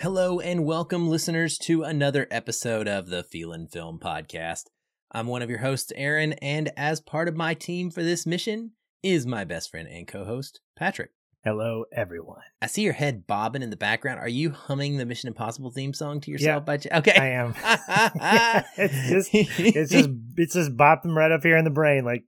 Hello and welcome, listeners, to another episode of the Feelin' Film Podcast. I'm one of your hosts, Aaron, and as part of my team for this mission is my best friend and co host, Patrick. Hello, everyone. I see your head bobbing in the background. Are you humming the Mission Impossible theme song to yourself? Yeah, by ch- okay, I am. it's just, it's just, it's just bopping right up here in the brain, like.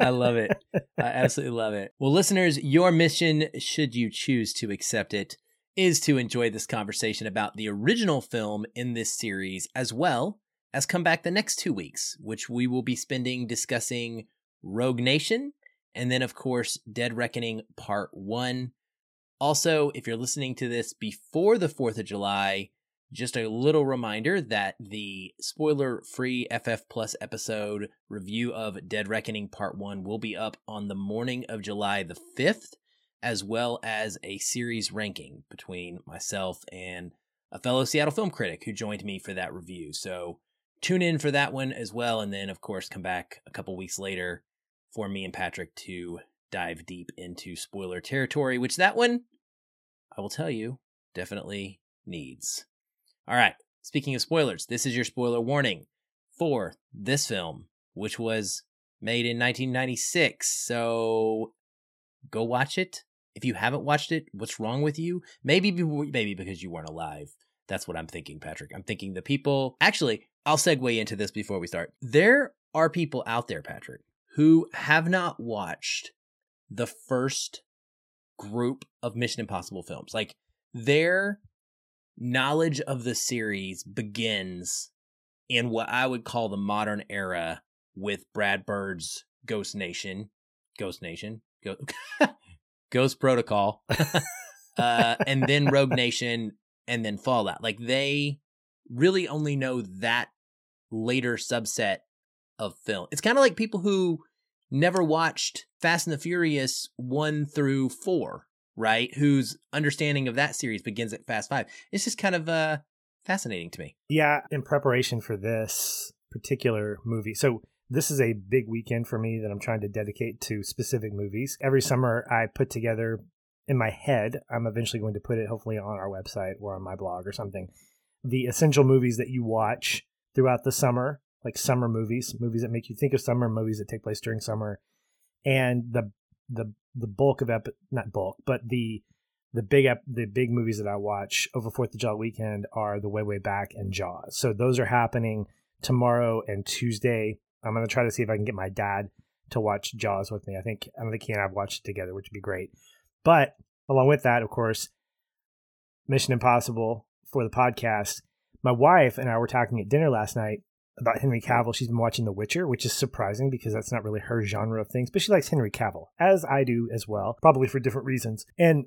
I love it. I absolutely love it. Well, listeners, your mission, should you choose to accept it, is to enjoy this conversation about the original film in this series, as well as come back the next two weeks, which we will be spending discussing Rogue Nation and then, of course, Dead Reckoning Part 1. Also, if you're listening to this before the 4th of July, just a little reminder that the spoiler free FF Plus episode review of Dead Reckoning Part 1 will be up on the morning of July the 5th, as well as a series ranking between myself and a fellow Seattle film critic who joined me for that review. So tune in for that one as well. And then, of course, come back a couple weeks later for me and Patrick to dive deep into spoiler territory, which that one, I will tell you, definitely needs. All right. Speaking of spoilers, this is your spoiler warning for this film, which was made in 1996. So go watch it. If you haven't watched it, what's wrong with you? Maybe maybe because you weren't alive. That's what I'm thinking, Patrick. I'm thinking the people. Actually, I'll segue into this before we start. There are people out there, Patrick, who have not watched the first group of Mission Impossible films. Like their knowledge of the series begins in what I would call the modern era with Brad Bird's Ghost Nation, Ghost Nation, Go- Ghost Protocol, uh, and then Rogue Nation, and then Fallout. Like they really only know that later subset of film. It's kind of like people who never watched Fast and the Furious 1 through 4, right? Whose understanding of that series begins at Fast 5. It's just kind of uh fascinating to me. yeah, in preparation for this particular movie. So, this is a big weekend for me that I'm trying to dedicate to specific movies. Every summer, I put together in my head, I'm eventually going to put it hopefully on our website or on my blog or something, the essential movies that you watch throughout the summer, like summer movies, movies that make you think of summer, movies that take place during summer. And the the the bulk of ep- not bulk, but the the big ep- the big movies that I watch over Fourth of July weekend are The Way Way Back and Jaws. So those are happening tomorrow and Tuesday. I'm gonna try to see if I can get my dad to watch Jaws with me. I think I think he and I've watched it together, which would be great. But along with that, of course, Mission Impossible for the podcast. My wife and I were talking at dinner last night about Henry Cavill. She's been watching The Witcher, which is surprising because that's not really her genre of things, but she likes Henry Cavill, as I do as well, probably for different reasons. And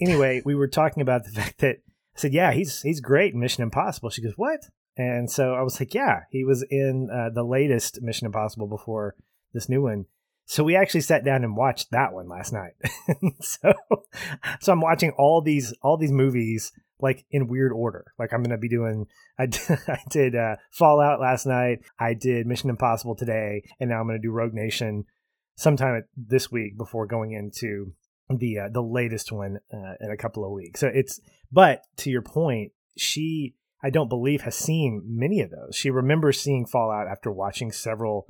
anyway, we were talking about the fact that I said, "Yeah, he's he's great in Mission Impossible." She goes, "What?" And so I was like, "Yeah, he was in uh, the latest Mission Impossible before this new one." So we actually sat down and watched that one last night. so so I'm watching all these all these movies like in weird order. Like I'm to be doing I did, I did uh, Fallout last night, I did Mission Impossible today, and now I'm to do Rogue Nation sometime this week before going into the uh, the latest one uh, in a couple of weeks. So it's but to your point, she I don't believe has seen many of those. She remembers seeing Fallout after watching several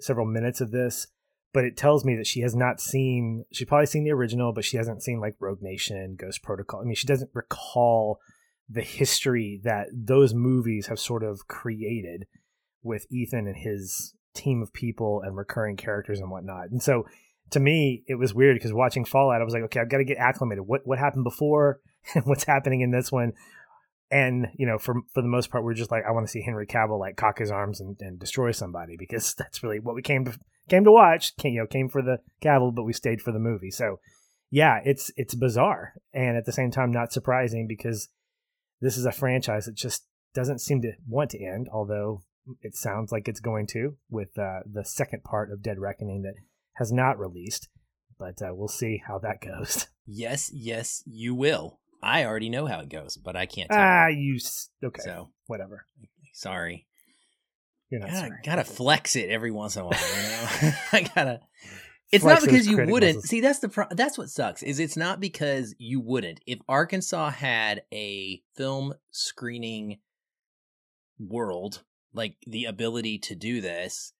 several minutes of this, but it tells me that she has not seen. She's probably seen the original, but she hasn't seen like Rogue Nation, Ghost Protocol. I mean, she doesn't recall the history that those movies have sort of created with Ethan and his team of people and recurring characters and whatnot. And so to me, it was weird because watching Fallout, I was like, okay, I've got to get acclimated. What what happened before and what's happening in this one? And you know, for for the most part, we're just like, I want to see Henry Cavill like cock his arms and, and destroy somebody because that's really what we came came to watch. Came, you know, came for the Cavill, but we stayed for the movie. So yeah, it's it's bizarre and at the same time not surprising because this is a franchise that just doesn't seem to want to end. Although it sounds like it's going to with uh, the second part of Dead Reckoning that has not released, but uh, we'll see how that goes. Yes, yes, you will. I already know how it goes, but I can't tell. Ah, you. you okay? So whatever. sorry. Not Gotta, gotta flex it every once in a while. You know, I gotta. it's not because you wouldn't muscles. see that's the pro- that's what sucks is it's not because you wouldn't if arkansas had a film screening world like the ability to do this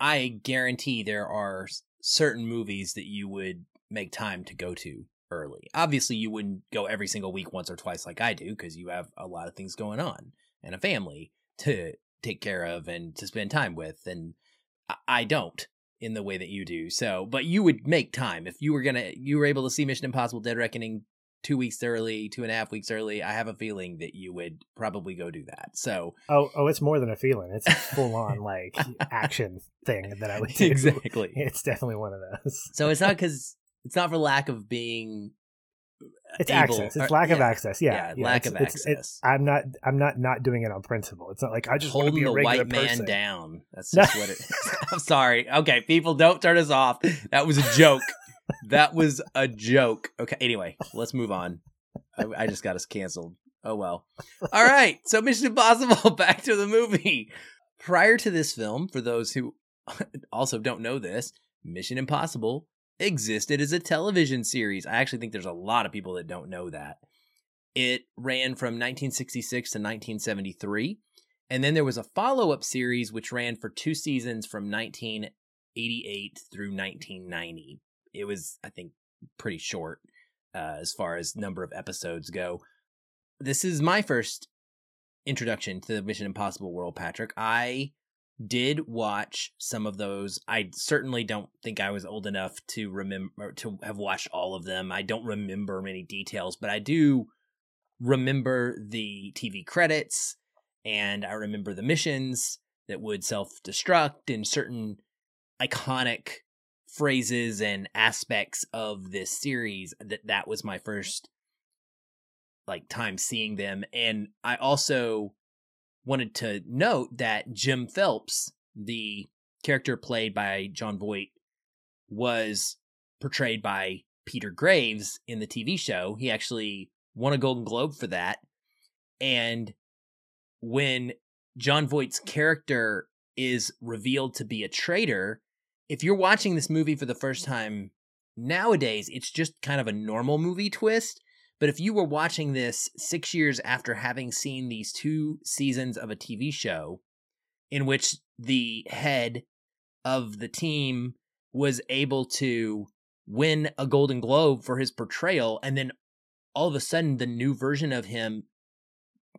i guarantee there are certain movies that you would make time to go to early obviously you wouldn't go every single week once or twice like i do because you have a lot of things going on and a family to take care of and to spend time with and i don't in the way that you do. So, but you would make time if you were gonna you were able to see Mission Impossible: Dead Reckoning two weeks early, two and a half weeks early. I have a feeling that you would probably go do that. So, oh, oh, it's more than a feeling. It's a full on like action thing that I would do. Exactly, it's definitely one of those. so it's not because it's not for lack of being it's able, access. It's or, lack yeah, of access. Yeah, yeah, yeah lack of access. It's, I'm not. I'm not not doing it on principle. It's not like I just holding want to be a the white man person. down. That's just what it is. I'm sorry. Okay, people, don't turn us off. That was a joke. that was a joke. Okay. Anyway, let's move on. I, I just got us canceled. Oh well. All right. So Mission Impossible. Back to the movie. Prior to this film, for those who also don't know this, Mission Impossible existed as a television series. I actually think there's a lot of people that don't know that. It ran from 1966 to 1973. And then there was a follow up series which ran for two seasons from 1988 through 1990. It was, I think, pretty short uh, as far as number of episodes go. This is my first introduction to the Mission Impossible world, Patrick. I did watch some of those. I certainly don't think I was old enough to remember to have watched all of them. I don't remember many details, but I do remember the TV credits and I remember the missions that would self-destruct and certain iconic phrases and aspects of this series that that was my first like time seeing them and I also wanted to note that Jim Phelps, the character played by Jon Voight, was portrayed by Peter Graves in the TV show. He actually won a Golden Globe for that. And when Jon Voight's character is revealed to be a traitor, if you're watching this movie for the first time nowadays, it's just kind of a normal movie twist. But if you were watching this six years after having seen these two seasons of a TV show in which the head of the team was able to win a Golden Globe for his portrayal, and then all of a sudden the new version of him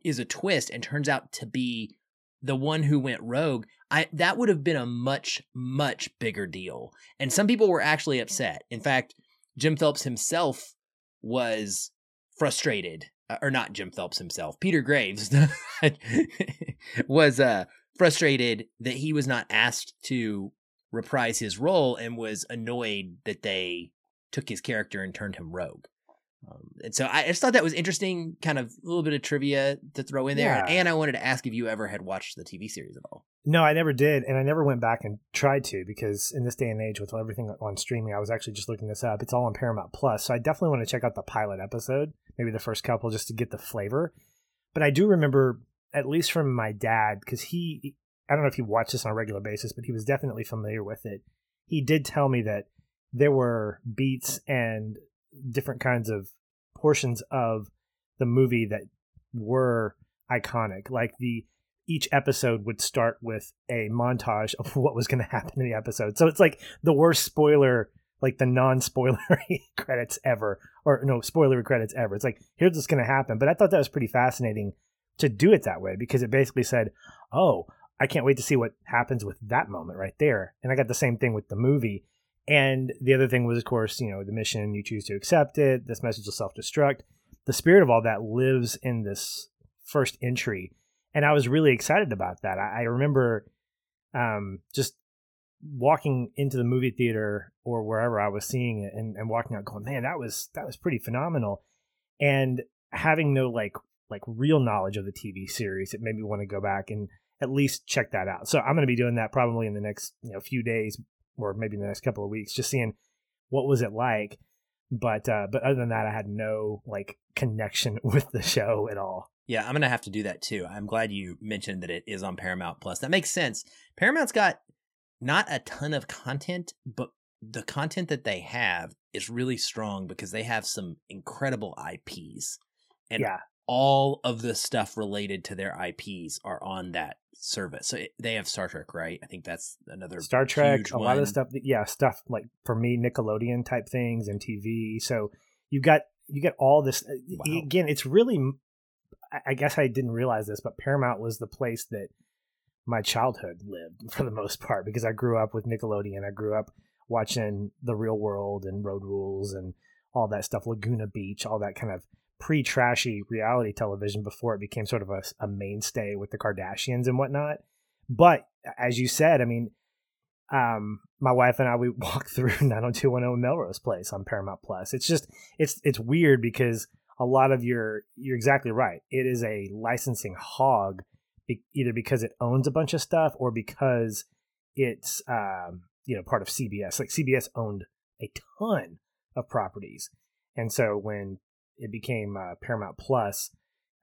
is a twist and turns out to be the one who went rogue, I that would have been a much much bigger deal. And some people were actually upset. In fact, Jim Phelps himself was frustrated, uh, or not Jim Phelps himself, Peter Graves was uh, frustrated that he was not asked to reprise his role and was annoyed that they took his character and turned him rogue. Um, and so I just thought that was interesting, kind of a little bit of trivia to throw in there. Yeah. And I wanted to ask if you ever had watched the TV series at all. No, I never did, and I never went back and tried to because in this day and age with everything on streaming, I was actually just looking this up. It's all on Paramount Plus, so I definitely want to check out the pilot episode, maybe the first couple, just to get the flavor. But I do remember, at least from my dad, because he, I don't know if he watched this on a regular basis, but he was definitely familiar with it. He did tell me that there were beats and different kinds of portions of the movie that were iconic. Like the each episode would start with a montage of what was going to happen in the episode. So it's like the worst spoiler, like the non-spoilery credits ever, or no spoilery credits ever. It's like here's what's going to happen. But I thought that was pretty fascinating to do it that way because it basically said, "Oh, I can't wait to see what happens with that moment right there." And I got the same thing with the movie. And the other thing was, of course, you know, the mission, you choose to accept it. This message will self destruct. The spirit of all that lives in this first entry. And I was really excited about that. I, I remember um, just walking into the movie theater or wherever I was seeing it and, and walking out going, man, that was that was pretty phenomenal. And having no like like real knowledge of the TV series, it made me want to go back and at least check that out. So I'm going to be doing that probably in the next you know few days, or maybe in the next couple of weeks, just seeing what was it like. But uh, but other than that, I had no like connection with the show at all. Yeah, I'm gonna have to do that too. I'm glad you mentioned that it is on Paramount Plus. That makes sense. Paramount's got not a ton of content, but the content that they have is really strong because they have some incredible IPs. And yeah. all of the stuff related to their IPs are on that service. So it, they have Star Trek, right? I think that's another Star Trek, a lot one. of stuff. Yeah, stuff like for me, Nickelodeon type things and TV. So you got you get all this. uh, Wow. Again, it's really. I- guess I didn't realize this, but Paramount was the place that my childhood lived for the most part because I grew up with Nickelodeon. I grew up watching The Real World and Road Rules and all that stuff, Laguna Beach, all that kind of pre trashy reality television before it became sort of a, a mainstay with the Kardashians and whatnot. But as you said, I mean, um, my wife and I we walked through 90210 Melrose Place on Paramount Plus. It's just it's it's weird because a lot of your you're exactly right. It is a licensing hog, be, either because it owns a bunch of stuff or because it's um, you know part of CBS. Like CBS owned a ton of properties, and so when it became uh, Paramount Plus,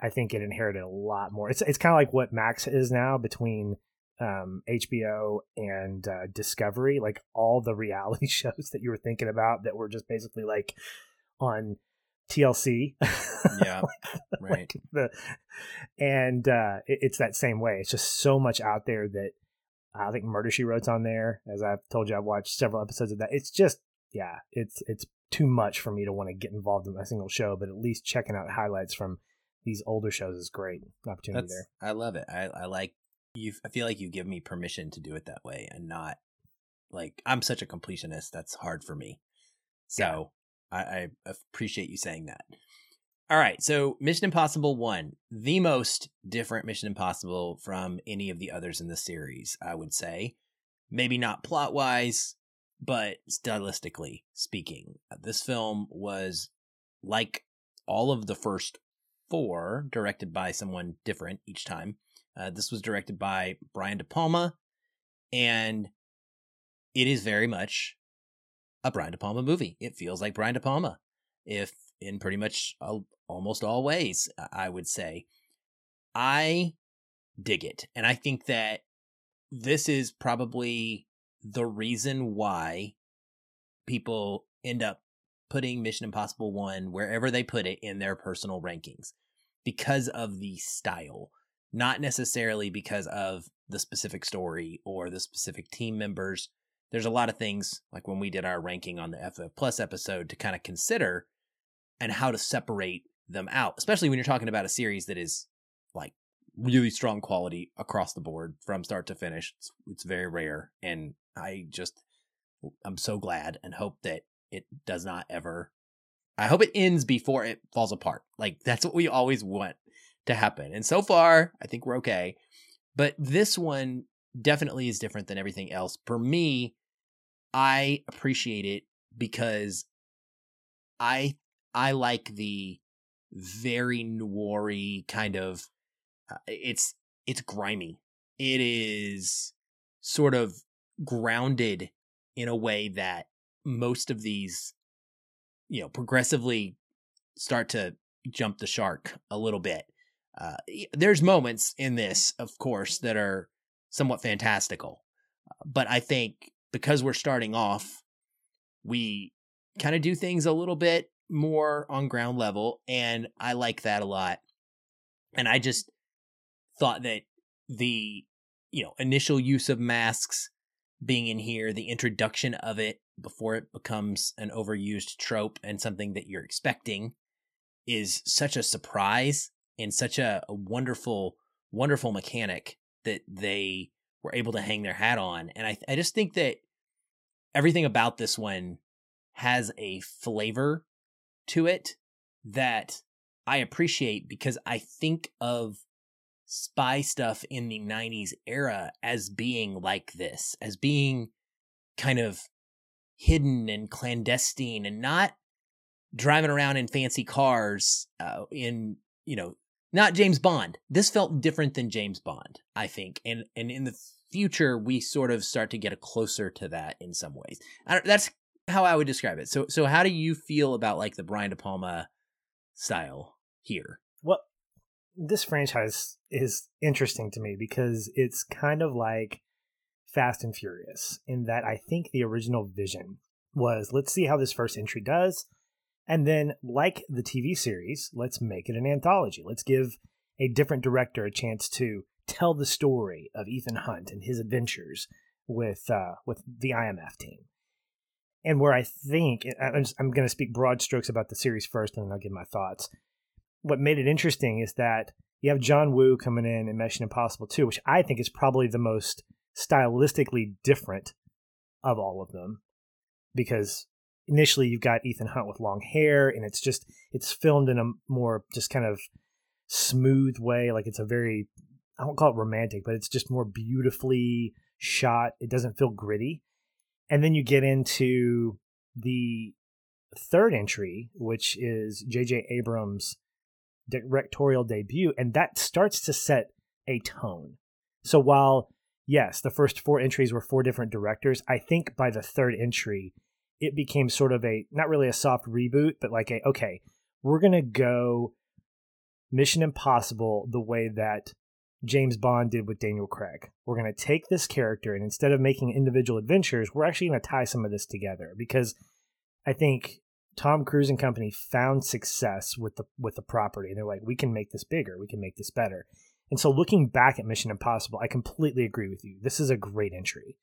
I think it inherited a lot more. It's it's kind of like what Max is now between um, HBO and uh, Discovery, like all the reality shows that you were thinking about that were just basically like on TLC. Yeah, right. like the, and uh, it, it's that same way. It's just so much out there that I think Murder She Wrote's on there. As I've told you, I've watched several episodes of that. It's just yeah, it's it's too much for me to want to get involved in a single show. But at least checking out highlights from these older shows is great opportunity That's, there. I love it. I, I like you. I feel like you give me permission to do it that way and not like I'm such a completionist. That's hard for me. So I, I appreciate you saying that. All right. So Mission Impossible 1, the most different Mission Impossible from any of the others in the series, I would say. Maybe not plot wise, but stylistically speaking. This film was like all of the first four, directed by someone different each time. Uh, this was directed by Brian De Palma, and it is very much a Brian De Palma movie. It feels like Brian De Palma, if in pretty much all, almost all ways, I would say. I dig it, and I think that this is probably the reason why people end up putting Mission Impossible 1 wherever they put it in their personal rankings because of the style, not necessarily because of the specific story or the specific team members. There's a lot of things like when we did our ranking on the FF uh, Plus episode to kind of consider and how to separate them out, especially when you're talking about a series that is like really strong quality across the board from start to finish. It's, it's very rare. And I just, I'm so glad and hope that it does not ever I hope it ends before it falls apart. Like that's what we always want to happen. And so far, I think we're okay. But this one definitely is different than everything else. For me, I appreciate it because I I like the very noir kind of uh, it's it's grimy. It is sort of grounded in a way that most of these you know progressively start to jump the shark a little bit uh, there's moments in this of course that are somewhat fantastical. But i think because we're starting off we kind of do things a little bit more on ground level and i like that a lot. And i just thought that the you know initial use of masks being in here the introduction of it before it becomes an overused trope and something that you're expecting is such a surprise and such a, a, wonderful wonderful mechanic that they were able to hang their hat on and I, I just think that everything about this one has a flavor to it that i appreciate because i think of spy stuff in the 90s era as being like this as being kind of hidden and clandestine and not driving around in fancy cars uh, in you know not James Bond. This felt different than James Bond, I think, and and in the future we sort of start to get closer to that in some ways. that's how I would describe it. So so how do you feel about like the Brian De Palma style here? Well, this franchise is interesting to me because it's kind of like Fast and Furious in that I think the original vision was let's see how this first entry does. And then, like the TV series, let's make it an anthology. Let's give a different director a chance to tell the story of Ethan Hunt and his adventures with uh, with the IMF team. And where I think I'm, I'm going to speak broad strokes about the series first, and then I'll give my thoughts. What made it interesting is that you have John Woo coming in in Mission Impossible 2, which I think is probably the most stylistically different of all of them, because initially you've got Ethan Hunt with long hair, and it's just it's filmed in a more just kind of smooth way, like it's a very I won't call it romantic, but it's just more beautifully shot. It doesn't feel gritty. And then you get into the third entry, which is J.J. Abrams' directorial debut, and that starts to set a tone. So while, yes, the first four entries were four different directors, I think by the third entry, it became sort of a, not really a soft reboot, but like a, okay, we're to go Mission Impossible the way that James Bond did with Daniel Craig. We're to take this character and instead of making individual adventures, we're actually to tie some of this together because I think Tom Cruise and company found success with the with the property. And they're like, we can make this bigger, we can make this better. And so looking back at Mission Impossible, I completely agree with you. This is a great entry.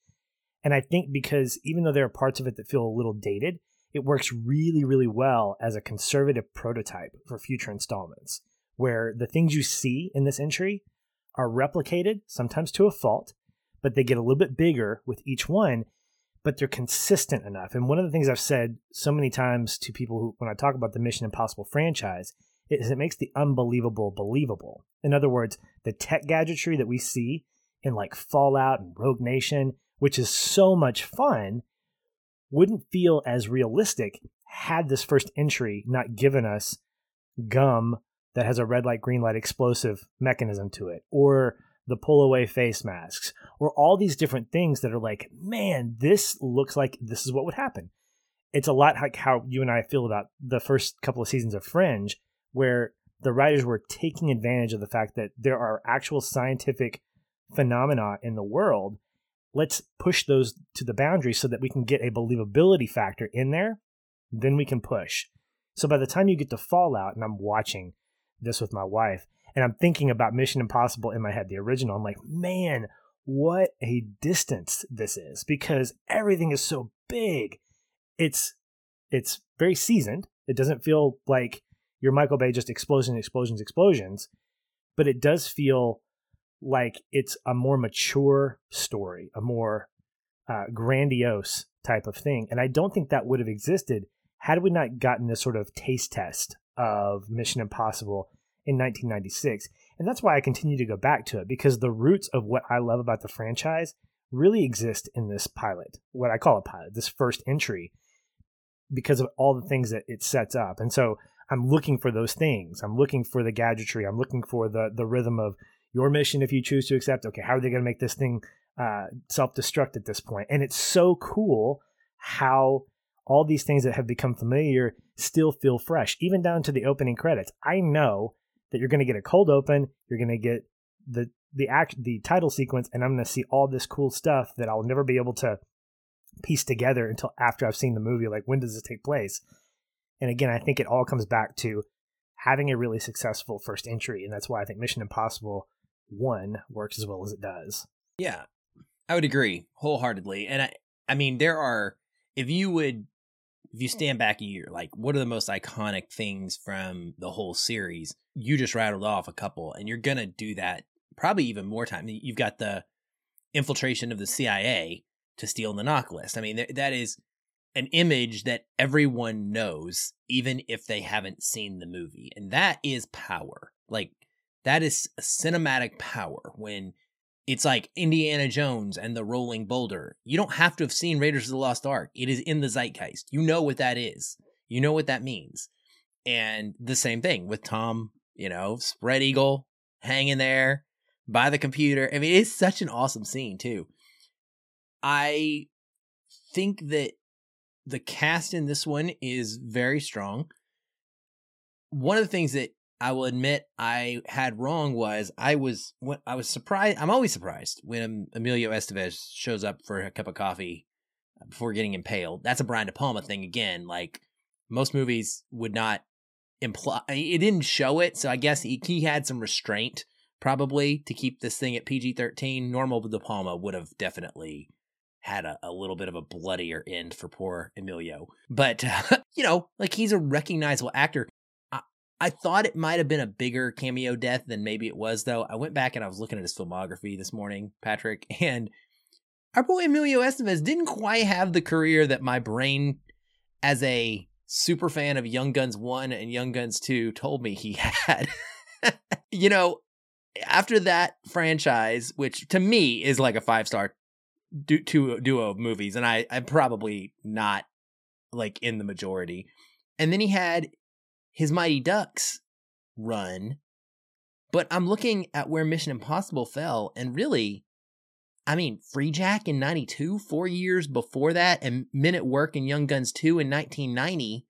And I think because even though there are parts of it that feel a little dated, it works really, really well as a conservative prototype for future installments, where the things you see in this entry are replicated, sometimes to a fault, but they get a little bit bigger with each one, but they're consistent enough. And one of the things I've said so many times to people who, when I talk about the Mission Impossible franchise, is it makes the unbelievable believable. In other words, the tech gadgetry that we see in like Fallout and Rogue Nation, which is so much fun, wouldn't feel as realistic had this first entry not given us gum that has a red light, green light explosive mechanism to it, or the pull away face masks, or all these different things that are like, man, this looks like this is what would happen. It's a lot like how you and I feel about the first couple of seasons of Fringe, where the writers were taking advantage of the fact that there are actual scientific phenomena in the world. Let's push those to the boundary so that we can get a believability factor in there. Then we can push. So by the time you get to Fallout, and I'm watching this with my wife, and I'm thinking about Mission Impossible in my head, the original. I'm like, man, what a distance this is because everything is so big. It's it's very seasoned. It doesn't feel like your Michael Bay just explosions, explosions, explosions, but it does feel like it's a more mature story, a more uh, grandiose type of thing. And I don't think that would have existed had we not gotten this sort of taste test of Mission Impossible in 1996. And that's why I continue to go back to it because the roots of what I love about the franchise really exist in this pilot, what I call a pilot, this first entry, because of all the things that it sets up. And so I'm looking for those things. I'm looking for the gadgetry. I'm looking for the the rhythm of your mission if you choose to accept. Okay, how are they going to make this thing uh, self destruct at this point? And it's so cool how all these things that have become familiar still feel fresh, even down to the opening credits. I know that you're going to get a cold open, you're going to get the the act the title sequence, and I'm going to see all this cool stuff that I'll never be able to piece together until after I've seen the movie. Like, when does this take place? And again, I think it all comes back to having a really successful first entry, and that's why I think Mission Impossible One works as well as it does. Yeah, I would agree wholeheartedly. And I, I mean, there are if you would if you stand back a year, like what are the most iconic things from the whole series? You just rattled off a couple, and you're gonna do that probably even more time. You've got the infiltration of the CIA to steal the NOC list. I mean, that is an image that everyone knows, even if they haven't seen the movie, and that is power. Like that is cinematic power when it's like Indiana Jones and the rolling boulder. You don't have to have seen Raiders of the Lost Ark. It is in the zeitgeist. You know what that is. You know what that means. And the same thing with Tom, you know, spread eagle hanging there by the computer. I mean, it's such an awesome scene, too. I think that the cast in this one is very strong. One of the things that I will admit I had wrong was I was I was surprised. I'm always surprised when Emilio Estevez shows up for a cup of coffee before getting impaled. That's a Brian De Palma thing again. Like most movies would not imply it didn't show it, so I guess he, he had some restraint probably to keep this thing at PG thirteen. Normal De Palma would have definitely had a, a little bit of a bloodier end for poor Emilio. But uh, you know, like he's a recognizable actor. I, thought it might have been a bigger cameo death than maybe it was, though. I went back and I was looking at his filmography this morning, Patrick, and our boy Emilio Estevez didn't quite have the career that my brain, as a super fan of Young Guns 1 and Young Guns 2, told me he had. you know, after that franchise, which to me is like a five star du- duo of movies, and I, I'm probably not like in the majority. And then he had his Mighty Ducks run. But I'm looking at where Mission Impossible fell, and really, I mean, Freejack in 92, four years before that, and Men at Work and Young Guns 2 in 1990.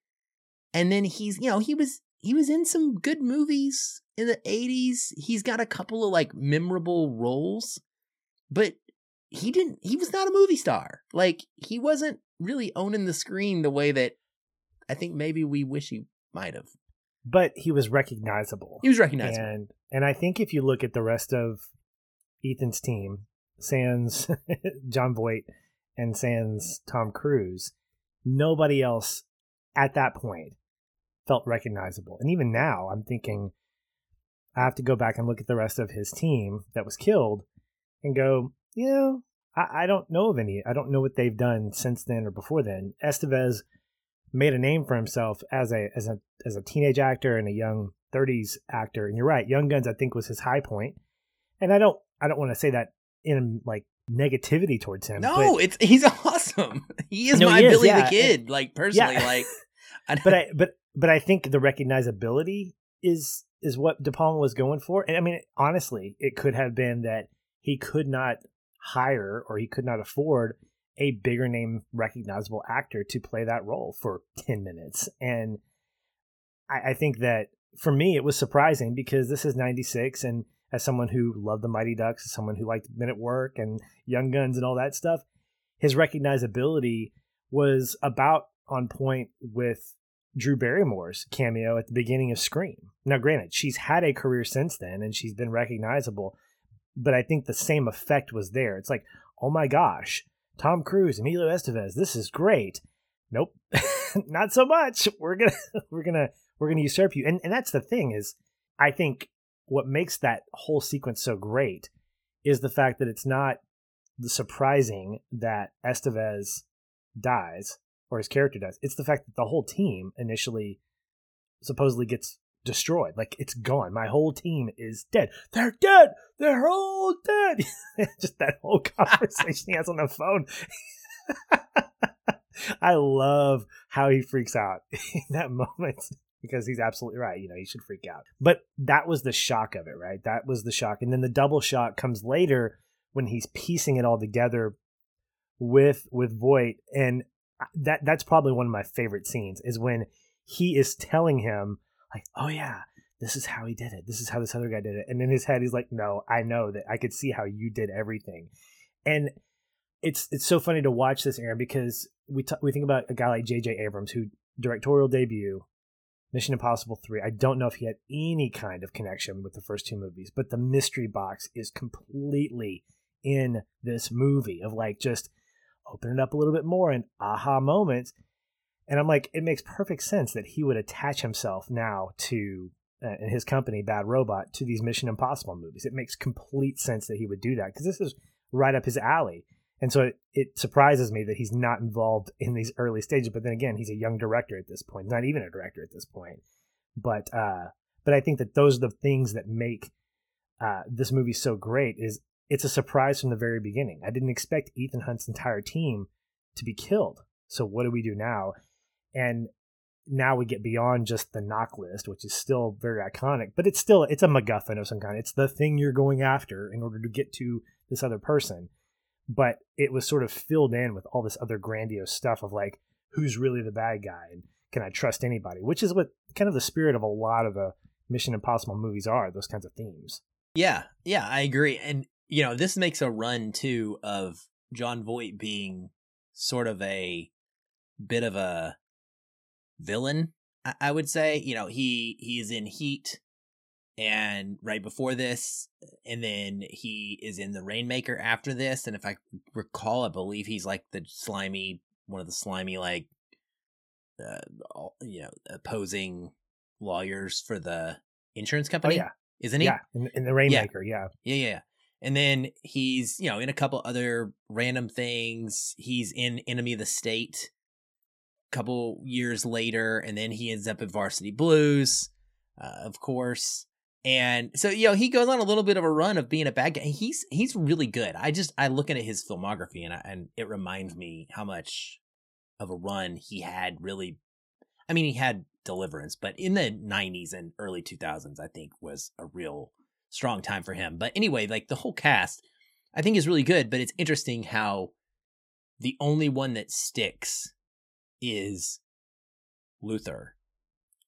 And then he's, you know, he was he was in some good movies in the 80s. He's got a couple of like memorable roles, but he didn't he was not a movie star. Like he wasn't really owning the screen the way that I think maybe we wish he might have. But he was recognizable. He was recognizable. And and I think if you look at the rest of Ethan's team, Sans Jon Voight and Sans Tom Cruise, nobody else at that point felt recognizable. And even now, I'm thinking I have to go back and look at the rest of his team that was killed and go, you know, I, I don't know of any. I don't know what they've done since then or before then. Estevez made a name for himself as a as a as a teenage actor and a young 30s actor. And you're right, Young Guns I think was his high point. And I don't I don't want to say that in like negativity towards him. No, it's he's awesome. He is No, my he is, Billy yeah. the Kid, like personally, Yeah. like. I, but I but but I think the recognizability is is what De Palma was going for. And I mean, honestly, it could have been that he could not hire or he could not afford a bigger name recognizable actor to play that role for 10 minutes. And I, I think that for me, it was surprising because this is 96 and as someone who loved the Mighty Ducks, as someone who liked Men at Work and Young Guns and all that stuff, his recognizability was about on point with Drew Barrymore's cameo at the beginning of Scream. Now, granted, she's had a career since then and she's been recognizable, but I think the same effect was there. It's like, oh my gosh, Tom Cruise, Emilio Estevez, this is great. Nope, not so much. We're gonna we're gonna we're gonna usurp you. And and that's the thing is, I think what makes that whole sequence so great is the fact that it's not the surprising that Estevez dies or his character dies. It's the fact that the whole team initially supposedly gets destroyed. Like it's gone. My whole team is dead. They're dead. They're all dead. Just that whole conversation he has on the phone. I love how he freaks out in that moment because he's absolutely right. You know, he should freak out. But that was the shock of it, right? That was the shock. And then the double shock comes later when he's piecing it all together with with Voight and that that's probably one of my favorite scenes is when he is telling him like, "Oh yeah, this is how he did it. This is how this other guy did it." And in his head he's like, "No, I know that. I could see how you did everything." And it's it's so funny to watch this Aaron because we t- we think about a guy like J.J. Abrams who directorial debut Mission Impossible 3. I don't know if he had any kind of connection with the first two movies, but the mystery box is completely in this movie of like just open it up a little bit more and aha moments. And I'm like, it makes perfect sense that he would attach himself now to uh, and his company, Bad Robot, to these Mission Impossible movies. It makes complete sense that he would do that because this is right up his alley. And so it, it surprises me that he's not involved in these early stages. But then again, he's a young director at this point, not even a director at this point. But uh, but I think that those are the things that make uh, this movie so great. Is it's a surprise from the very beginning. I didn't expect Ethan Hunt's entire team to be killed. So what do we do now? And now we get beyond just the NOC list, which is still very iconic, but it's still it's a MacGuffin of some kind. It's the thing you're going after in order to get to this other person. But it was sort of filled in with all this other grandiose stuff of like, who's really the bad guy and can I trust anybody? Which is what kind of the spirit of a lot of the Mission Impossible movies are, those kinds of themes. Yeah, yeah, I agree. And you know, this makes a run too of Jon Voight being sort of a bit of a villain, I, I would say. You know, he he is in Heat and right before this and then he is in the rainmaker after this and if i recall i believe he's like the slimy one of the slimy like uh, you know opposing lawyers for the insurance company. Oh company yeah, isn't he yeah, in, in the Rainmaker, yeah. yeah, yeah. And then he's, you know, in a couple other random things. He's in Enemy of the State couple years later, and then he ends up at Varsity Blues, uh, of course. And so, you know, he goes on a little bit of a run of being a bad guy. He's he's really good. I just I look at his filmography and I, and it reminds me how much of a run he had. Really, I mean, he had Deliverance, but in the '90s and early 2000s, I think was a real strong time for him. But anyway, like the whole cast, I think is really good. But it's interesting how the only one that sticks is Luther,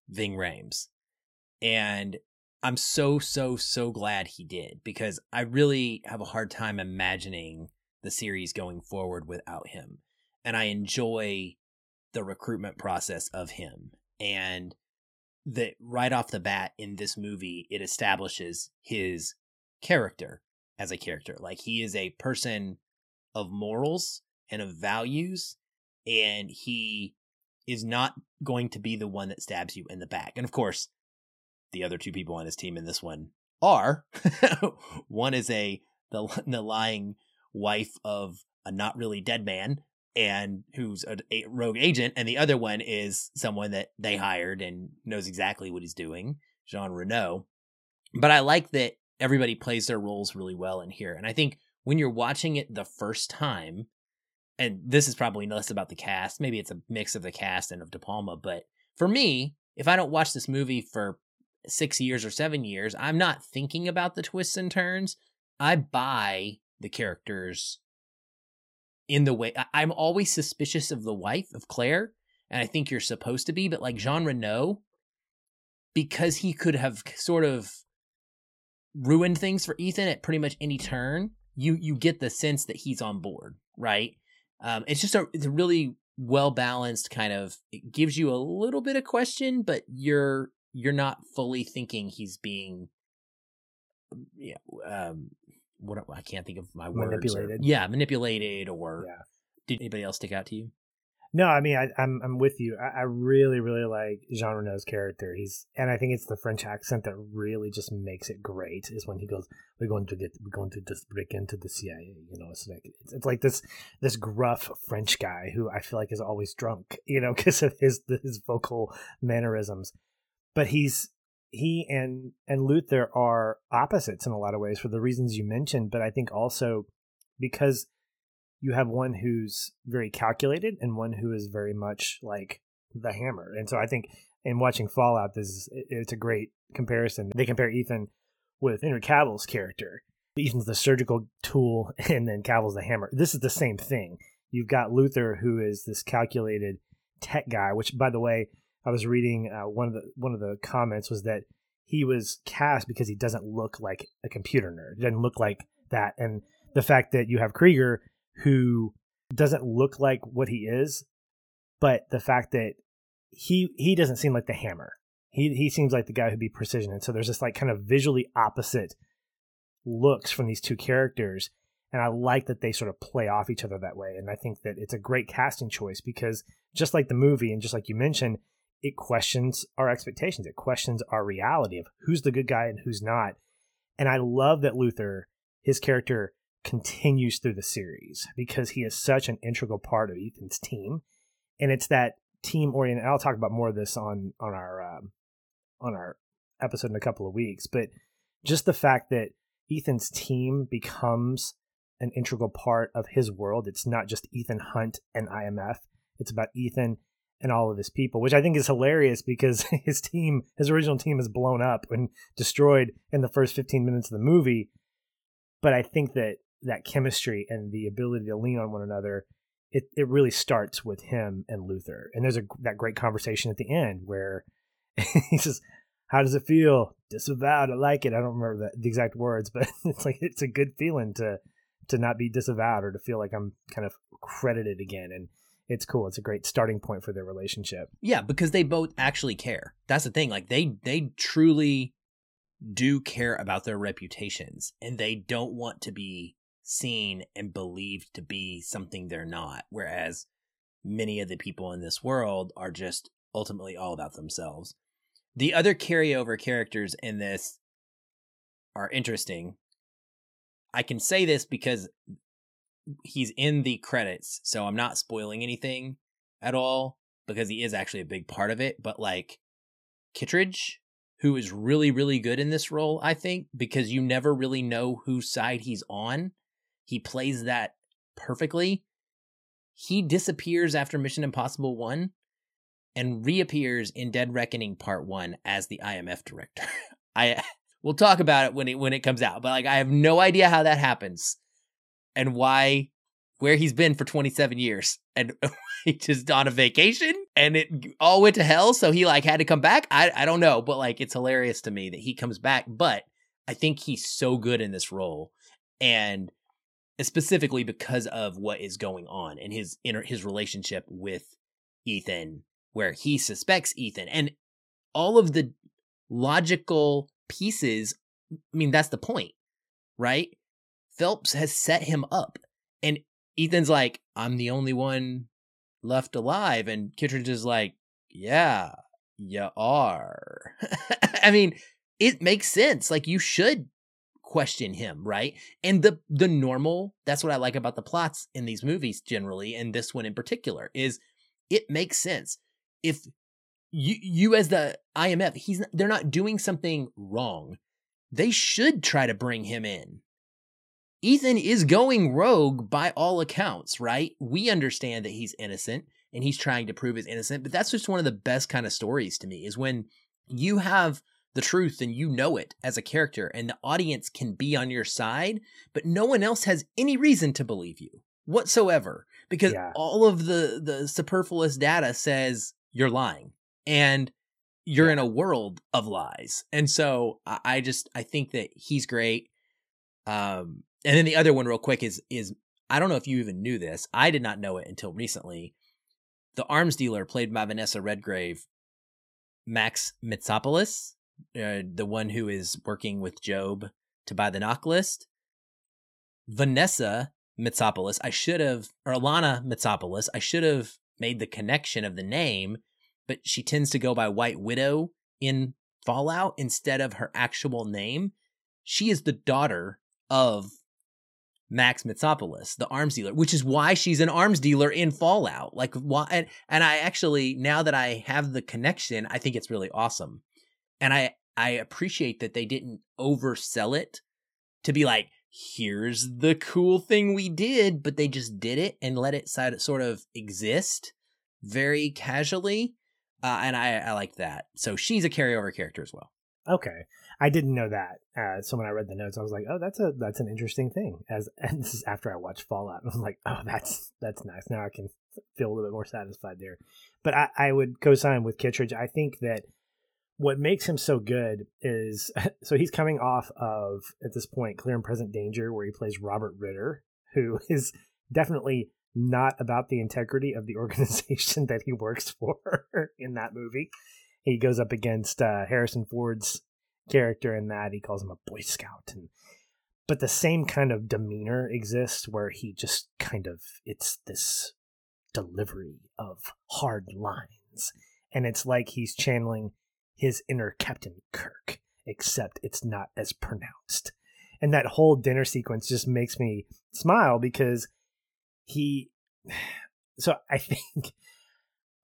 Ving Rhames, and I'm so so so glad he did because I really have a hard time imagining the series going forward without him, and I enjoy the recruitment process of him. And that right off the bat in this movie it establishes his character as a character. Like he is a person of morals and of values and he is not going to be the one that stabs you in the back and of course the other two people on his team in this one are one is a the, the lying wife of a not really dead man and who's a, a, rogue agent, and the other one is someone that they hired and knows exactly what he's doing, Jean Reno. But I like that everybody plays their roles really well in here, and I think when you're watching it the first time, and this is probably less about the cast, maybe it's a mix of the cast and of De Palma, but for me, if I don't watch this movie for six years or seven years, I'm not thinking about the twists and turns. I buy the characters in the way I'm always suspicious of the wife of Claire, and I think you're supposed to be, but like Jean Reno, because he could have sort of ruined things for Ethan at pretty much any turn, you you get the sense that he's on board, right? Um, it's just a it's a really well balanced kind of. It gives you a little bit of question, but you're you're not fully thinking he's being, yeah, um, what I can't think of my words. Manipulated. Or, yeah, manipulated. Or Yeah. did anybody else stick out to you? No, I mean I, I'm I'm with you. I, I really really like Jean Reno's character. He's and I think it's the French accent that really just makes it great. Is when he goes, "We're going to get, we're going to just break into the CIA." You know, it's like it's, it's like this this gruff French guy who I feel like is always drunk. You know, because of his his vocal mannerisms. But he's he and and Luther are opposites in a lot of ways for the reasons you mentioned. But I think also because you have one who's very calculated and one who is very much like the hammer. And so I think in watching Fallout, this is it's a great comparison. They compare Ethan with Henry Cavill's character. Ethan's the surgical tool, and then Cavill's the hammer. This is the same thing. You've got Luther, who is this calculated tech guy. Which, by the way, I was reading uh, one of the one of the comments was that he was cast because he doesn't look like a computer nerd. He doesn't look like that, and the fact that you have Krieger who doesn't look like what he is, but the fact that he he doesn't seem like the hammer. He he seems like the guy who'd be precision. And so there's this like kind of visually opposite looks from these two characters. And I like that they sort of play off each other that way. And I think that it's a great casting choice because just like the movie and just like you mentioned, it questions our expectations. It questions our reality of who's the good guy and who's not. And I love that Luther, his character, continues through the series because he is such an integral part of Ethan's team, and it's that team oriented. I'll talk about more of this on on our um, on our episode in a couple of weeks, but just the fact that Ethan's team becomes an integral part of his world. It's not just Ethan Hunt and IMF. It's about Ethan and all of his people, which I think is hilarious because his team, his original team, is blown up and destroyed in the first 15 minutes of the movie. But I think that that chemistry and the ability to lean on one another, it, it really starts with him and Luther. And there's a that great conversation at the end where he says, "How does it feel? Disavowed. I like it. I don't remember the, the exact words, but it's like it's a good feeling to to not be disavowed or to feel like I'm kind of credited again. And it's cool. It's a great starting point for their relationship. Yeah, because they both actually care. That's the thing. Like they they truly do care about their reputations and they don't want to be seen and believed to be something they're not. Whereas many of the people in this world are just ultimately all about themselves. The other carryover characters in this are interesting. I can say this because he's in the credits, so I'm not spoiling anything at all because he is actually a big part of it. But like Kittridge, who is really, really good in this role, I think, because you never really know whose side he's on. He plays that perfectly. He disappears after Mission Impossible 1 and reappears in Dead Reckoning Part 1 as the IMF director. I we'll talk about it when it when it comes out, but like I have no idea how that happens and why where he's been for 27 years and just on a vacation and it all went to hell so he like had to come back I, I don't know but like it's hilarious to me that he comes back but i think he's so good in this role and specifically because of what is going on in his inner his relationship with ethan where he suspects ethan and all of the logical pieces i mean that's the point right Phelps has set him up. And Ethan's like, I'm the only one left alive. And Kittridge is like, Yeah, you are. I mean, it makes sense. Like you should question him, right? And the the normal, that's what I like about the plots in these movies generally, and this one in particular, is it makes sense. If you you as the IMF, he's they're not doing something wrong. They should try to bring him in Ethan is going rogue by all accounts, right? We understand that he's innocent and he's trying to prove his innocent, but that's just one of the best kind of stories to me is when you have the truth and you know it as a character and the audience can be on your side, but no one else has any reason to believe you whatsoever because yeah. all of the the superfluous data says you're lying and you're yeah. in a world of lies. And so I, I just I think that he's great. Um and then the other one, real quick, is is I don't know if you even knew this. I did not know it until recently. The arms dealer played by Vanessa Redgrave, Max Mitsopolis, uh, the one who is working with Job to buy the NOC list. Vanessa Mitsopolis, I should have, or Alanna Mitsopolis, I should have made the connection of the name, but she tends to go by White Widow in Fallout instead of her actual name. She is the daughter of Max Mitsopolis, the arms dealer, which is why she's an arms dealer in Fallout. Like why and, and I actually now that I have the connection, I think it's really awesome. And I I appreciate that they didn't oversell it to be like here's the cool thing we did, but they just did it and let it sort of exist very casually. Uh, and I, I like that. So she's a carryover character as well. Okay. I didn't know that. Uh, so when I read the notes, I was like, "Oh, that's a that's an interesting thing." As and this is after I watched Fallout, I was like, "Oh, that's that's nice." Now I can feel a little bit more satisfied there. But I, I would co-sign with Kittridge. I think that what makes him so good is so he's coming off of at this point Clear and Present Danger, where he plays Robert Ritter, who is definitely not about the integrity of the organization that he works for in that movie. He goes up against uh, Harrison Ford's character in that. He calls him a Boy Scout, and but the same kind of demeanor exists where he just kind of it's this delivery of hard lines, and it's like he's channeling his inner Captain Kirk, except it's not as pronounced. And that whole dinner sequence just makes me smile because he. So I think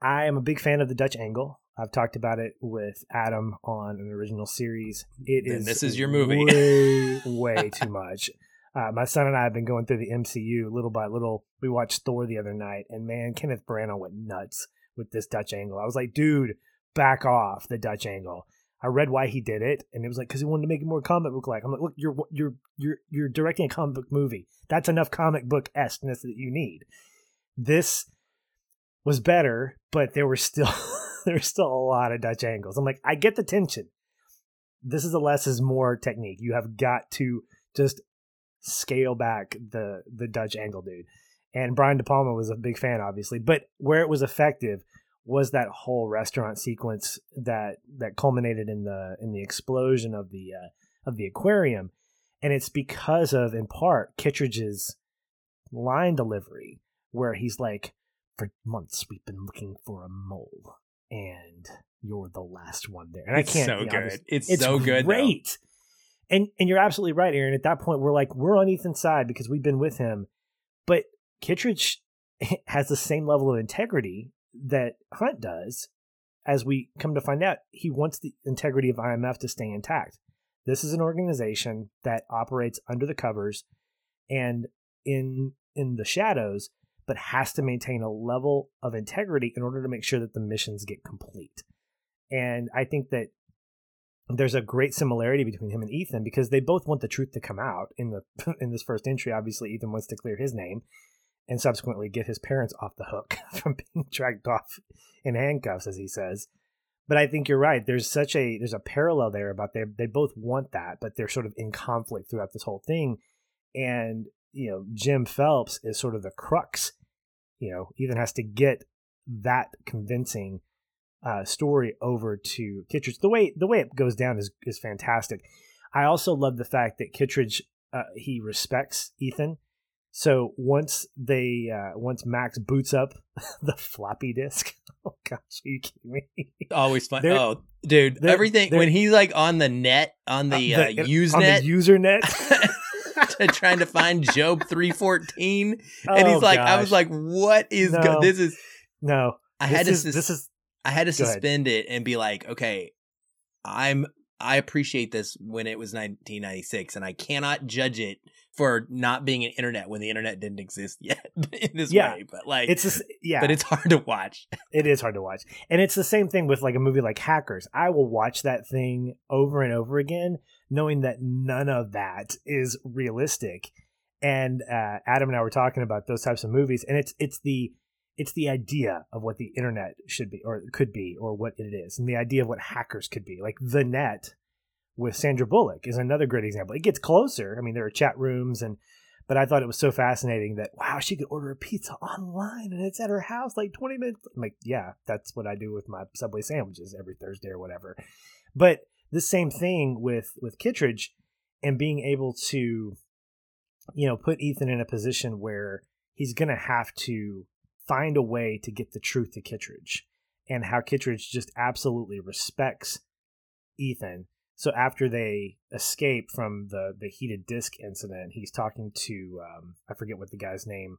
I am a big fan of the Dutch angle. I've talked about it with Adam on an original series. It then is this is your movie. way, way too much. Uh, my son and I have been going through the MCU little by little. We watched Thor the other night, and man, Kenneth Branagh went nuts with this Dutch angle. I was like, dude, back off the Dutch angle. I read why he did it, and it was like because he wanted to make it more comic book like. I'm like, look, you're you're you're you're directing a comic book movie. That's enough comic book esqueness that you need. This was better, but there were still there there's still a lot of Dutch angles. I'm like, I get the tension. This is a less is more technique. You have got to just scale back the the Dutch angle dude. And Brian De Palma was a big fan, obviously. But where it was effective was that whole restaurant sequence that that culminated in the in the explosion of the uh, of the aquarium, and it's because of in part Kittridge's line delivery, where he's like, "For months we've been looking for a mole, and you're the last one there." And it's I can't. So you know, good. It's, it's so good. Great. And and you're absolutely right, Aaron. At that point, we're like we're on Ethan's side because we've been with him, but Kittridge has the same level of integrity that Hunt does. As we come to find out, he wants the integrity of IMF to stay intact. This is an organization that operates under the covers and in in the shadows, but has to maintain a level of integrity in order to make sure that the missions get complete. And I think that there's a great similarity between him and Ethan because they both want the truth to come out in the in this first entry. Obviously, Ethan wants to clear his name and subsequently get his parents off the hook from being dragged off in handcuffs, as he says. But I think you're right. There's such a there's a parallel there about they they both want that, but they're sort of in conflict throughout this whole thing. And you know, Jim Phelps is sort of the crux. You know, Ethan has to get that convincing uh, story over to Kittridge. The way the way it goes down is is fantastic. I also love the fact that Kittridge uh, he respects Ethan. So once they uh, once Max boots up the floppy disk, oh gosh, are you kidding me? Always fun. They're, oh, dude, they're, everything they're, when he's like on the net on the, uh, the uh, Usenet, the user net. trying to find Job 314 and he's like gosh. I was like what is no, go- this is no I had to is, sus- this is I had to Go ahead. suspend it and be like, okay, I'm I appreciate this when it was 1996, and I cannot judge it for not being an internet when the internet didn't exist yet in this Yeah. way. But like, it's just, yeah but it's hard to watch. it is hard to watch and it's the same thing with like a movie like hackers i will watch that thing over and over again knowing that none of that is realistic and uh, adam and i were talking about those types of movies and it's it's the it's the idea of what the internet should be or could be or what it is and the idea of what hackers could be like the net with sandra bullock is another great example it gets closer i mean there are chat rooms and but I thought it was so fascinating that wow, she could order a pizza online and it's at her house like 20 minutes. I'm like, yeah, that's what I do with my Subway sandwiches every Thursday or whatever. But the same thing with with Kittridge and being able to, you know, put Ethan in a position where he's gonna have to find a way to get the truth to Kittridge and how Kittridge just absolutely respects Ethan so after they escape from the the heated disc incident, he's talking to um, I forget what the guy's name,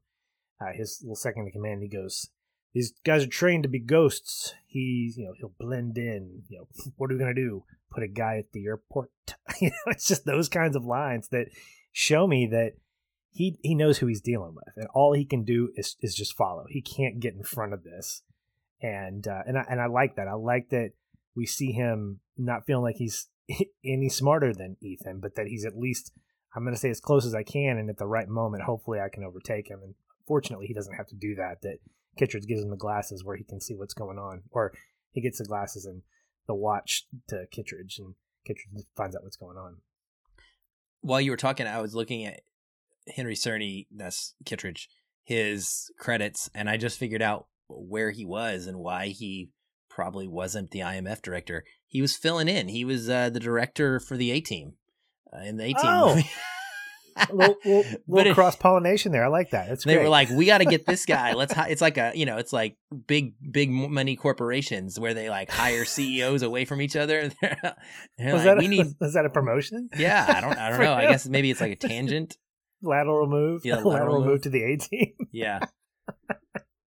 uh, his little second in command. He goes, "These guys are trained to be ghosts. He's you know he'll blend in. You know what are we gonna do? Put a guy at the airport? you know, it's just those kinds of lines that show me that he he knows who he's dealing with, and all he can do is is just follow. He can't get in front of this, and uh, and I and I like that. I like that we see him not feeling like he's any smarter than Ethan, but that he's at least I'm going to say as close as I can, and at the right moment, hopefully I can overtake him. And fortunately, he doesn't have to do that. That Kittridge gives him the glasses where he can see what's going on, or he gets the glasses and the watch to Kittridge, and Kittridge finds out what's going on. While you were talking, I was looking at Henry Czerny, that's Kittridge, his credits, and I just figured out where he was and why he probably wasn't the IMF director. He was filling in. He was uh, the director for the A Team uh, in the A Team Oh. Little, little, little cross pollination there. I like that. That's they great. were like, "We got to get this guy. Let's." Hi-. It's like a you know, it's like big big money corporations where they like hire CEOs away from each other. They're, they're was like, that "We a, need." was that a promotion? Yeah, I don't. I don't know. I guess maybe it's like a tangent. Lateral move. Yeah, lateral, lateral move. move. to the A team. Yeah.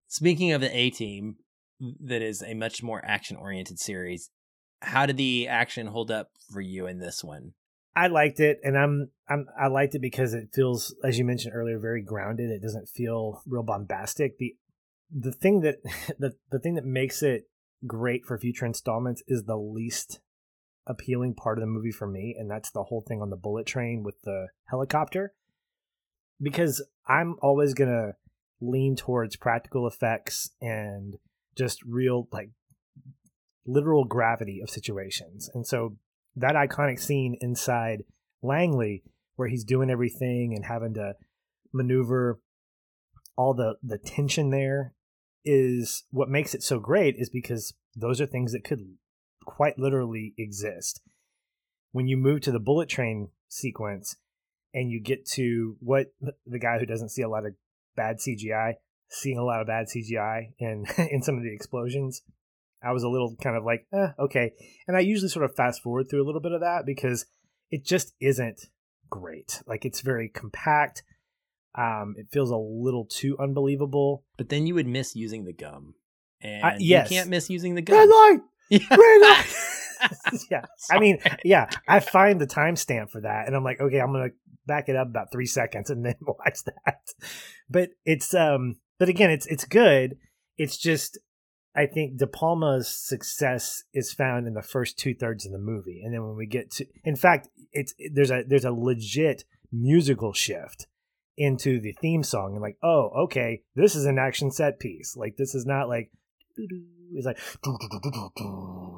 Speaking of the A Team, that is a much more action oriented series. How did the action hold up for you in this one? I liked it, and I'm I'm I liked it because it feels, as you mentioned earlier, very grounded. It doesn't feel real bombastic. the The thing that the the thing that makes it great for future installments is the least appealing part of the movie for me, and that's the whole thing on the bullet train with the helicopter. Because I'm always gonna lean towards practical effects and just real like literal gravity of situations, and so that iconic scene inside Langley where he's doing everything and having to maneuver all the the tension there is what makes it so great is because those are things that could quite literally exist. When you move to the bullet train sequence and you get to what the guy who doesn't see a lot of bad CGI, seeing a lot of bad CGI in in some of the explosions, I was a little kind of like, eh, okay. And I usually sort of fast forward through a little bit of that because it just isn't great. Like it's very compact. Um, it feels a little too unbelievable. But then you would miss using the gum. And Uh, yes. you can't miss using the gum. Red light, Yeah. red light. yeah, I mean, yeah, I find the timestamp for that, and I'm like, okay, I'm gonna back it up about three seconds and then watch that. But it's um, but again, it's it's good. It's just I think De Palma's success is found in the first two thirds of the movie, and then when we get to, in fact, it's there's a there's a legit musical shift into the theme song, and like, oh, okay, this is an action set piece. Like this is not like it's like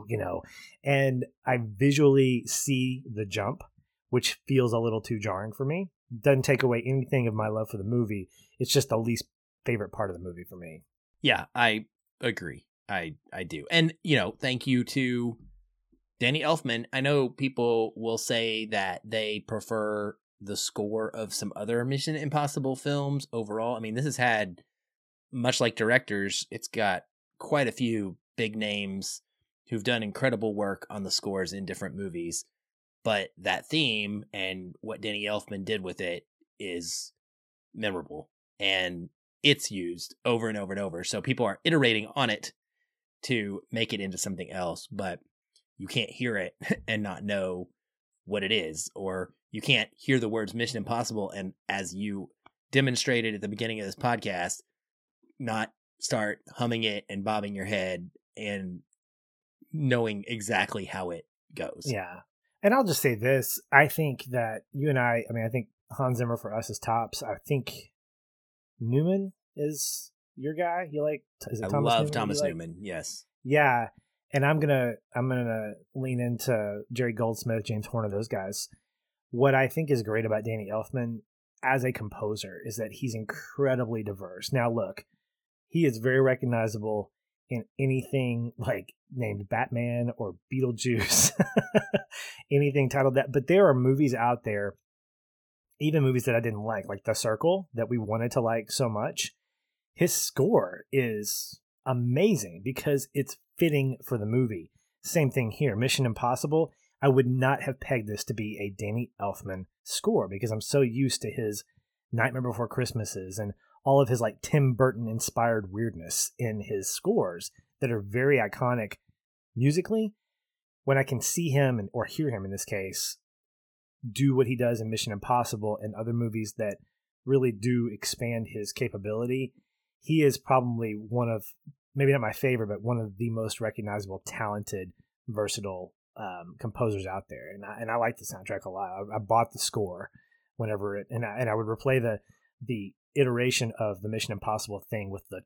you know, and I visually see the jump, which feels a little too jarring for me. Doesn't take away anything of my love for the movie. It's just the least favorite part of the movie for me. Yeah, I agree. I I do. And you know, thank you to Danny Elfman. I know people will say that they prefer the score of some other Mission Impossible films overall. I mean, this has had much like directors, it's got quite a few big names who've done incredible work on the scores in different movies. But that theme and what Danny Elfman did with it is memorable. And it's used over and over and over. So people are iterating on it to make it into something else, but you can't hear it and not know what it is, or you can't hear the words Mission Impossible and as you demonstrated at the beginning of this podcast, not start humming it and bobbing your head and knowing exactly how it goes. Yeah. And I'll just say this. I think that you and I, I mean, I think Hans Zimmer for us is tops. I think Newman is your guy. You like, is it I Thomas love Newman Thomas like? Newman. Yes. Yeah. And I'm going to, I'm to lean into Jerry Goldsmith, James Horner, those guys. What I think is great about Danny Elfman as a composer is that he's incredibly diverse. Now, look, he is very recognizable in anything like named Batman or Beetlejuice, anything titled that. But there are movies out there, even movies that I didn't like, like The Circle, that we wanted to like so much. His score is amazing because it's fitting for the movie. Same thing here. Mission Impossible. I would not have pegged this to be a Danny Elfman score because I'm so used to his Nightmare Before Christmases and all of his like Tim Burton inspired weirdness in his scores that are very iconic musically. When I can see him and or hear him in this case do what he does in Mission Impossible and other movies that really do expand his capability, he is probably one of maybe not my favorite, but one of the most recognizable, talented, versatile um, composers out there. And I, and I like the soundtrack a lot. I, I bought the score whenever it and I, and I would replay the the iteration of the Mission Impossible thing with the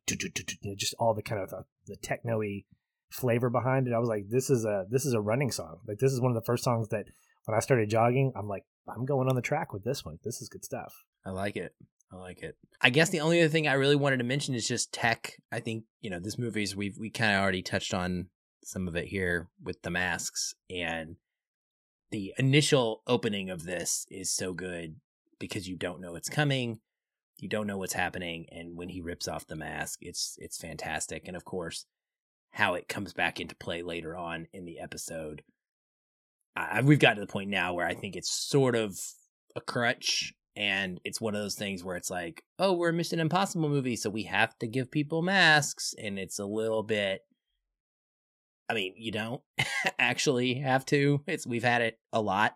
just all the kind of the, the techno-y flavor behind it. I was like, this is a this is a running song. Like this is one of the first songs that when I started jogging, I'm like, I'm going on the track with this one. This is good stuff. I like it. I like it. I guess the only other thing I really wanted to mention is just tech. I think, you know, this movie's we've we kind of already touched on some of it here with the masks and the initial opening of this is so good because you don't know it's coming, you don't know what's happening and when he rips off the mask, it's it's fantastic and of course how it comes back into play later on in the episode. I, we've got to the point now where I think it's sort of a crutch and it's one of those things where it's like, oh, we're a Mission Impossible movie, so we have to give people masks, and it's a little bit. I mean, you don't actually have to. It's we've had it a lot,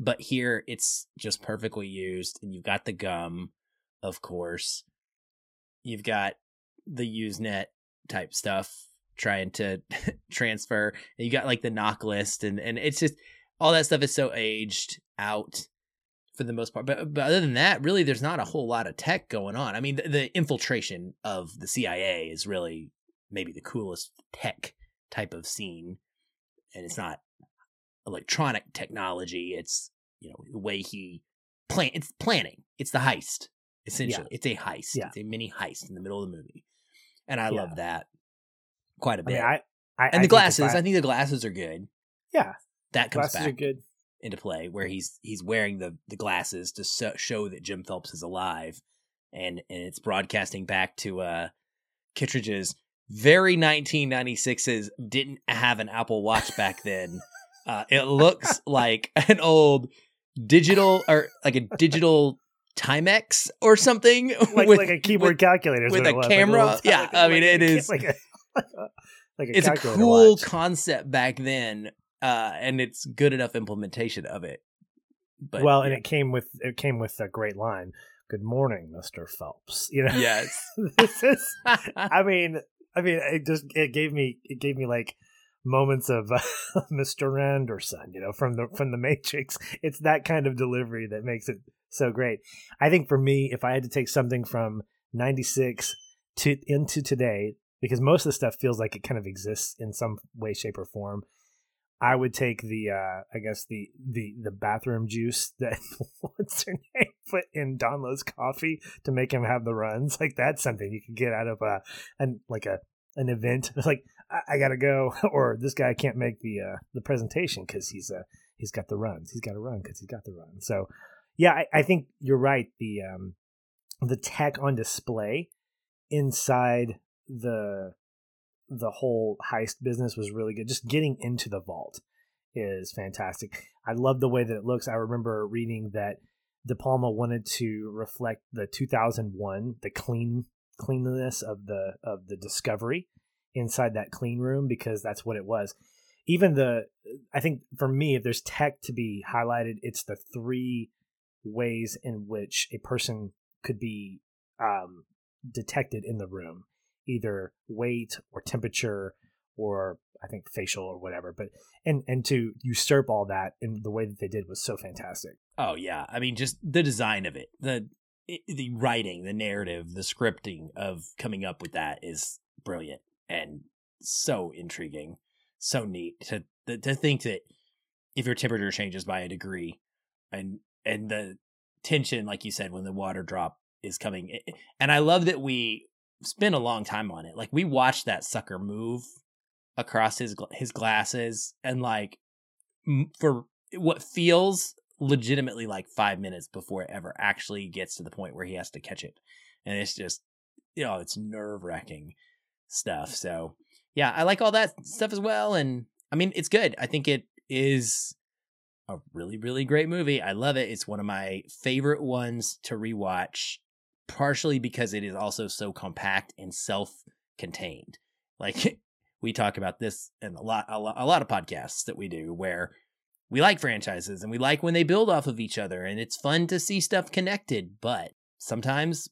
but here it's just perfectly used, and you've got the gum, of course. You've got the Usenet type stuff trying to transfer. And you got like the NOC list, and and it's just all that stuff is so aged out for the most part. But but other than that, really, there's not a whole lot of tech going on. I mean, the, the infiltration of the CIA is really maybe the coolest tech type of scene, and it's not electronic technology. It's you know the way he plan. It's planning. It's the heist. Essentially, Yeah. it's a heist. Yeah. It's a mini heist in the middle of the movie, and I Yeah. love that quite a bit. mean, I, I and the if glasses, I- I, think the glasses are good. yeah, That comes glasses back are good. into play where he's he's wearing the the glasses to so, show that Jim Phelps is alive, and and it's broadcasting back to uh Kittridge's very 1996's didn't have an Apple Watch back then. Uh, it looks like an old digital or like a digital Timex or something Like with, like a keyboard with- calculator with a camera. Like a Yeah, I mean, it is- like a like a it's a cool watch. concept back then, uh, and it's good enough implementation of it. But well, and it came with it came with a great line. Good morning, Mister Phelps. You know, yes. this is. I mean, I mean, it just it gave me it gave me like moments of uh, Mr. Anderson, you know, from the from the Matrix. It's that kind of delivery that makes it so great. I think for me, if I had to take something from '96 to into today, because most of the stuff feels like it kind of exists in some way, shape, or form. I would take the, uh, I guess the the the bathroom juice that what's her name put in Don Donloe's coffee to make him have the runs. Like that's something you could get out of a, an like a an event. Like I, I gotta go, or this guy can't make the uh, the presentation because he's uh he's got the runs. He's got to run because he's got the runs. So yeah, I, I think you're right. The um the tech on display inside the the whole heist business was really good. Just getting into the vault is fantastic. I love the way that it looks. I remember reading that De Palma wanted to reflect the 2001, the clean cleanliness of the of the Discovery inside that clean room because that's what it was. Even the, I think for me, if there's tech to be highlighted, it's the three ways in which a person could be um, detected in the room either weight or temperature or I think facial or whatever. But and and to usurp all that in the way that they did was so fantastic. Oh yeah, I mean just the design of it, the the writing, the narrative, the scripting of coming up with that is brilliant and so intriguing, so neat to to think that if your temperature changes by a degree, and and the tension, like you said, when the water drop is coming, and I love that we spent a long time on it. Like we watched that sucker move across his his glasses, and like for what feels legitimately like five minutes before it ever actually gets to the point where he has to catch it. And it's just, you know, it's nerve wracking stuff. So, yeah, I like all that stuff as well. And I mean, it's good. I think it is a really, really great movie. I love it. It's one of my favorite ones to rewatch, partially because it is also so compact and self contained. Like, we talk about this in a lot, a lot, a lot of podcasts that we do where we like franchises and we like when they build off of each other and it's fun to see stuff connected but sometimes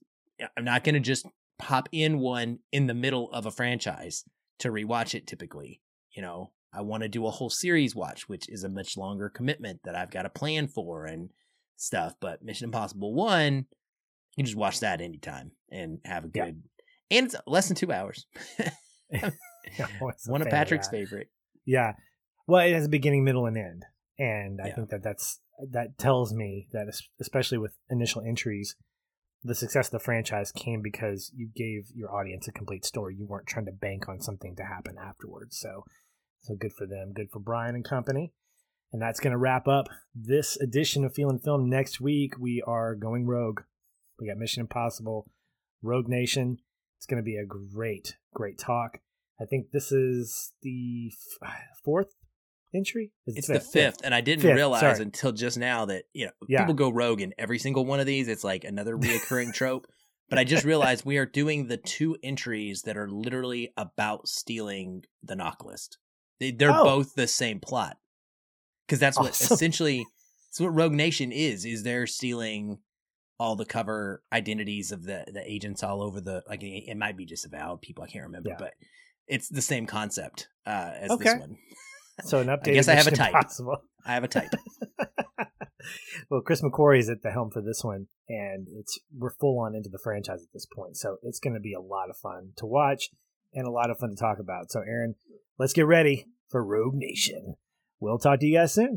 i'm not going to just pop in one in the middle of a franchise to rewatch it typically you know i want to do a whole series watch which is a much longer commitment that i've got to plan for and stuff but mission impossible 1 you can just watch that anytime and have a Yeah. good and it's less than two hours I was a one of patrick's that. favorite Yeah. Well, it has a beginning, middle, and end, and I Yeah. think that that's that tells me that especially with initial entries, the success of the franchise came because you gave your audience a complete story. You weren't trying to bank on something to happen afterwards. So, so good for them. Good for Brian and company. And that's going to wrap up this edition of Feelin' Film. Next week we are going rogue. We got Mission Impossible, Rogue Nation. It's going to be a great, great talk. I think this is the f- fourth entry. Is It's the fifth, and I didn't Fifth, realize sorry. until just now that you know Yeah. people go rogue in every single one of these. It's like another reoccurring trope. But I just realized we are doing the two entries that are literally about stealing the NOC list. They, they're Oh. both the same plot because that's what Awesome. essentially that's what Rogue Nation is. Is they're stealing all the cover identities of the the agents all over the like it, might be just disavowed people I can't remember, Yeah. but it's the same concept uh, as Okay. this one. So an update. guess I have a type. Impossible. I have a type. well, Chris McQuarrie is at the helm for this one, and it's we're full on into the franchise at this point, so it's going to be a lot of fun to watch and a lot of fun to talk about. So, Aaron, let's get ready for Rogue Nation. We'll talk to you guys soon.